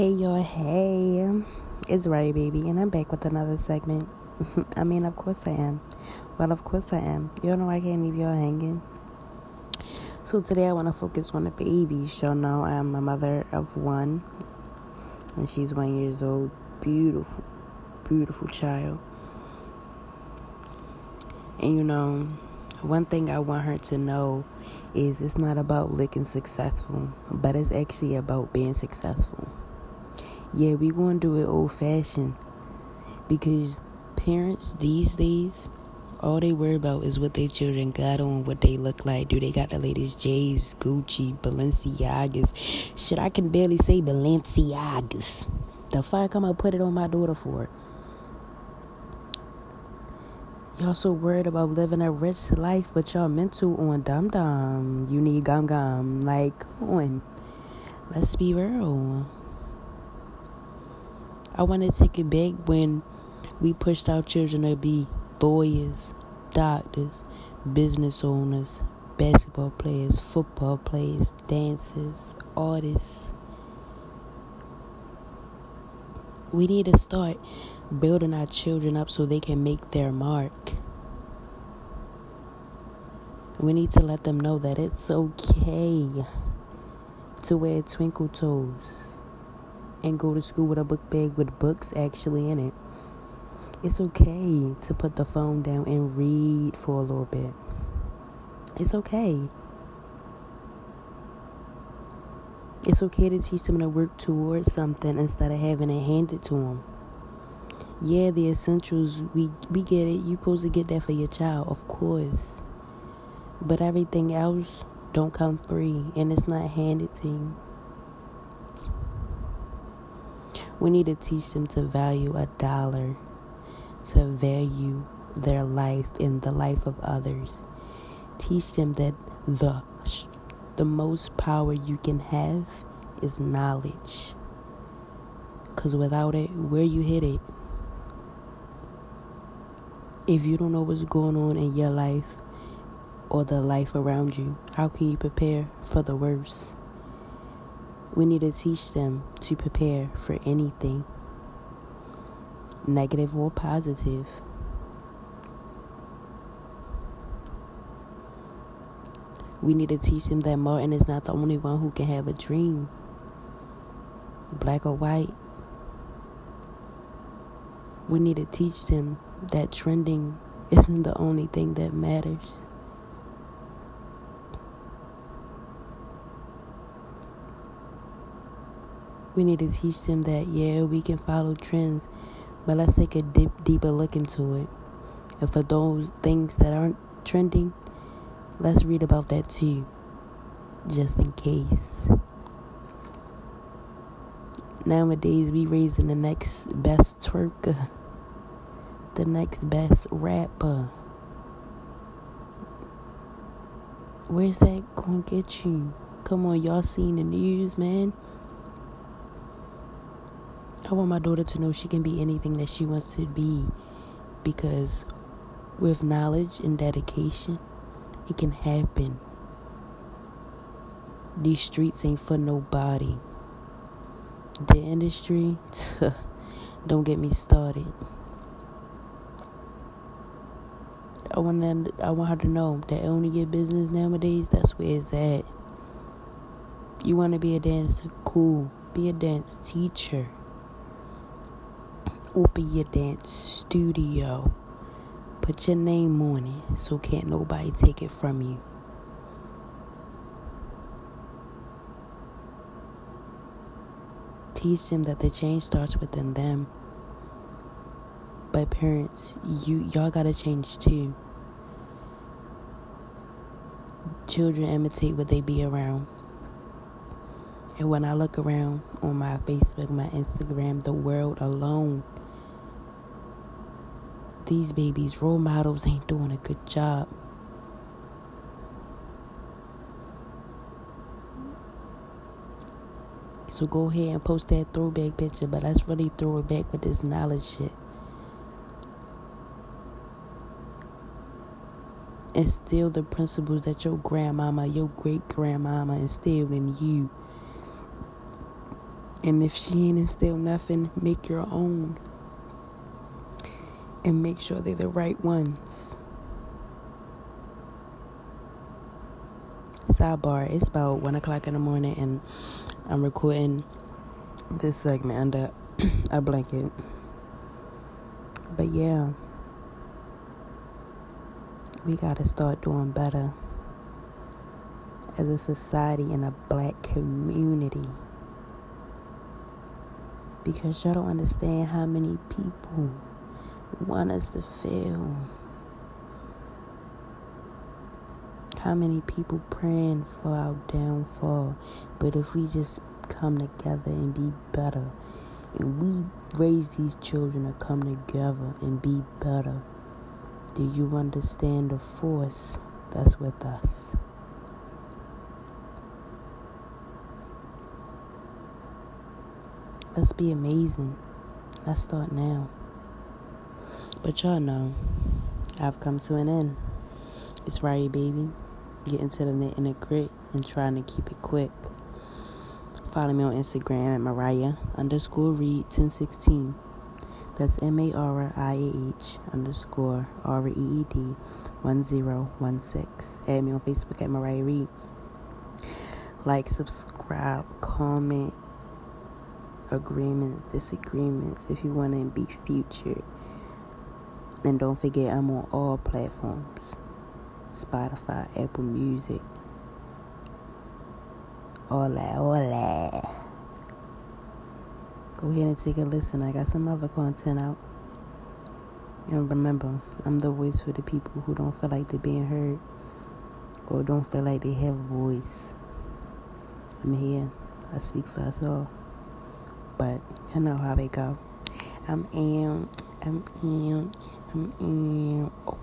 Hey y'all, hey, it's Ray Baby, and I'm back with another segment. I mean, of course I am. Well, of course I am. Y'all know I can't leave y'all hanging. So today I want to focus on the babies. Y'all know I'm a mother of one, and she's one years old. Beautiful, beautiful child. And you know, one thing I want her to know is it's not about looking successful, but it's actually about being successful. Yeah, we going to do it old fashioned because parents these days, all they worry about is what their children got on, what they look like. Do they got the latest J's, Gucci, Balenciagas? Shit, I can barely say Balenciagas. The fuck am I put it on my daughter for? Y'all so worried about living a rich life, but y'all mental on dum dum. You need gum gum. Like, on. Let's be real. I want to take it back when we pushed our children to be lawyers, doctors, business owners, basketball players, football players, dancers, artists. We need to start building our children up so they can make their mark. We need to let them know that it's okay to wear twinkle toes and go to school with a book bag with books actually in it. It's okay to put the phone down and read for a little bit. It's okay. It's okay to teach them to work towards something instead of having it handed to them. Yeah, the essentials, we, we get it. You're supposed to get that for your child, of course. But everything else don't come free and it's not handed to you. We need to teach them to value a dollar, to value their life and the life of others. Teach them that the the most power you can have is knowledge. Cuz without it, where you hit it, if you don't know what's going on in your life or the life around you, how can you prepare for the worst? We need to teach them to prepare for anything, negative or positive. We need to teach them that Martin is not the only one who can have a dream, black or white. We need to teach them that trending isn't the only thing that matters. We need to teach them that yeah we can follow trends but let's take a deep, deeper look into it. And for those things that aren't trending let's read about that too just in case. Nowadays we raising the next best twerker the next best rapper. Where's that gonna get you? Come on y'all seen the news man I want my daughter to know she can be anything that she wants to be because with knowledge and dedication, it can happen. These streets ain't for nobody. The industry, don't get me started. I want to, I want her to know that owning your business nowadays, that's where it's at. You want to be a dancer, cool. Be a dance teacher open your dance studio. Put your name on it so can't nobody take it from you. Teach them that the change starts within them. But parents, you y'all gotta change too. Children imitate what they be around. And when I look around on my Facebook, my Instagram, the world alone these babies, role models ain't doing a good job. So go ahead and post that throwback picture, but let's really throw it back with this knowledge shit. Instill the principles that your grandmama, your great grandmama instilled in you. And if she ain't instilled nothing, make your own. And make sure they're the right ones. Sidebar, it's about 1 o'clock in the morning and I'm recording this segment under a blanket. But yeah, we gotta start doing better as a society in a black community. Because y'all don't understand how many people want us to fail. How many people praying for our downfall. But if we just come together and be better, and we raise these children to come together and be better, do you understand the force that's with us? Let's be amazing. Let's start now. But y'all know, I've come to an end. It's Rye Baby, getting to the net in a grit and trying to keep it quick. Follow me on Instagram at Mariah underscore Reed 1016. That's M A R I A H underscore R E E D 1016. Add me on Facebook at Mariah Reed. Like, subscribe, comment, agreements, disagreements, if you want to be featured. And don't forget, I'm on all platforms Spotify, Apple Music, all that, all that. Go ahead and take a listen. I got some other content out. And remember, I'm the voice for the people who don't feel like they're being heard or don't feel like they have a voice. I'm here. I speak for us all but you know how they go. I'm in, I'm in, I'm in. Oh,